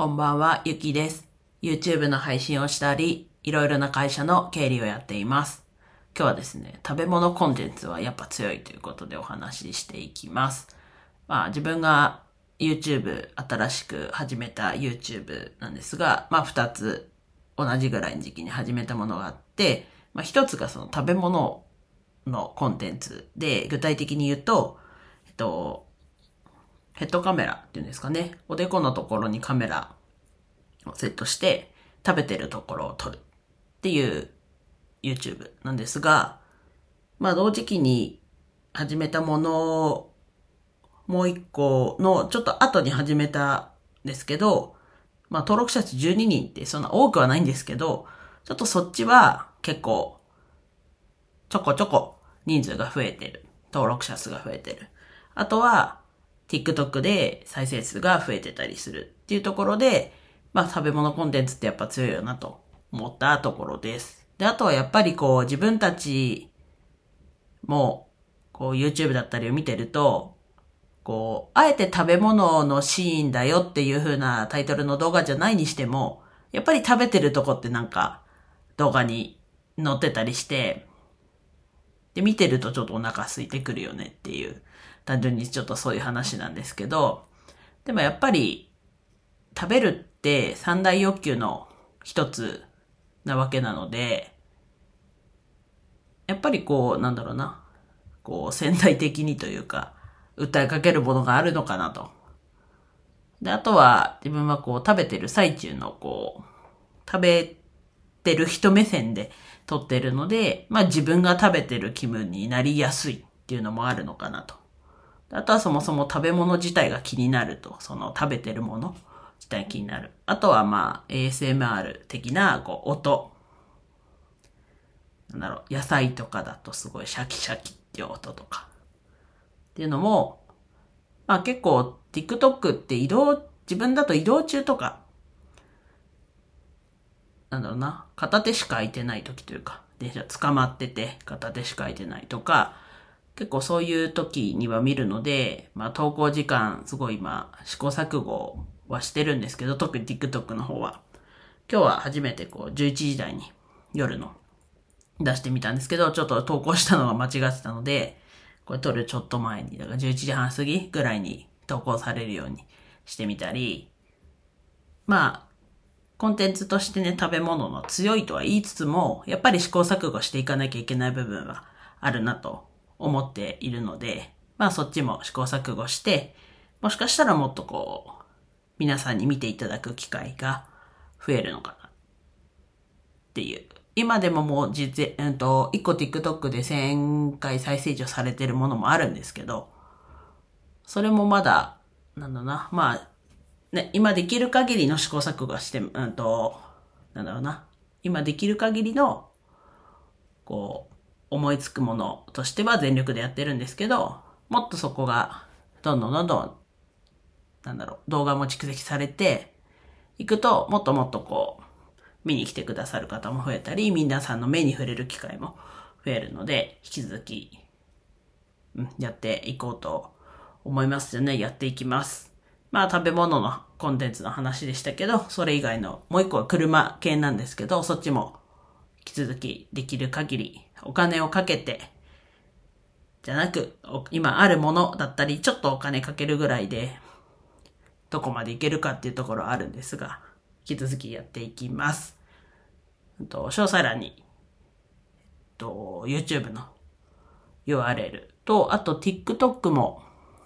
こんばんは、ゆきです。YouTube の配信をしたり、いろいろな会社の経理をやっています。今日はですね、食べ物コンテンツはやっぱ強いということでお話ししていきます。まあ自分が YouTube、新しく始めた YouTube なんですが、まあ二つ同じぐらいの時期に始めたものがあって、まあ一つがその食べ物のコンテンツで、具体的に言うと、えっと、ヘッドカメラっていうんですかね。おでこのところにカメラをセットして食べてるところを撮るっていう YouTube なんですが、まあ同時期に始めたものをもう一個のちょっと後に始めたんですけど、まあ登録者数12人ってそんな多くはないんですけど、ちょっとそっちは結構ちょこちょこ人数が増えてる。登録者数が増えてる。あとは、TikTok で再生数が増えてたりするっていうところで、まあ食べ物コンテンツってやっぱ強いよなと思ったところです。で、あとはやっぱりこう自分たちもこう YouTube だったりを見てると、こう、あえて食べ物のシーンだよっていう風なタイトルの動画じゃないにしても、やっぱり食べてるとこってなんか動画に載ってたりして、で、見てるとちょっとお腹空いてくるよねっていう、単純にちょっとそういう話なんですけど、でもやっぱり、食べるって三大欲求の一つなわけなので、やっぱりこう、なんだろうな、こう、潜在的にというか、訴えかけるものがあるのかなと。で、あとは、自分はこう、食べてる最中のこう、食べてる人目線で撮ってるので、まあ自分が食べてる気分になりやすいっていうのもあるのかなと。あとはそもそも食べ物自体が気になると、その食べてるもの自体気になる。あとはまあ ASMR 的なこう音。なんだろう、野菜とかだとすごいシャキシャキっていう音とか。っていうのも、まあ結構 TikTok って移動、自分だと移動中とか、なんだろうな、片手しか空いてない時というか、電車捕まってて片手しか空いてないとか、結構そういう時には見るので、まあ投稿時間すごい今試行錯誤はしてるんですけど、特に TikTok の方は。今日は初めてこう11時台に夜の出してみたんですけど、ちょっと投稿したのが間違ってたので、これ撮るちょっと前に、だから11時半過ぎぐらいに投稿されるようにしてみたり、まあ、コンテンツとしてね、食べ物の強いとは言いつつも、やっぱり試行錯誤していかなきゃいけない部分はあるなと思っているので、まあそっちも試行錯誤して、もしかしたらもっとこう、皆さんに見ていただく機会が増えるのかなっていう。今でももう実、えっと、1個 TikTok で1000回再生上されてるものもあるんですけど、それもまだ、なんだな、まあ、ね、今できる限りの試行錯誤して、うんと、なんだろうな。今できる限りの、こう、思いつくものとしては全力でやってるんですけど、もっとそこが、どんどんどんどん、なんだろう、動画も蓄積されていくと、もっともっとこう、見に来てくださる方も増えたり、皆さんの目に触れる機会も増えるので、引き続き、うん、やっていこうと思いますよね。やっていきます。まあ食べ物のコンテンツの話でしたけど、それ以外のもう一個は車系なんですけど、そっちも引き続きできる限りお金をかけて、じゃなく、今あるものだったり、ちょっとお金かけるぐらいで、どこまでいけるかっていうところあるんですが、引き続きやっていきます。と詳細欄に、と、YouTube の URL と、あと TikTok も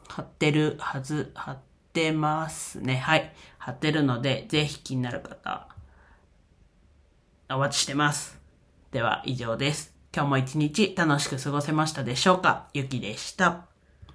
貼ってるはず、貼ってますね。はい。貼ってるので、ぜひ気になる方、お待ちしてます。では以上です。今日も一日楽しく過ごせましたでしょうか？ゆきでした。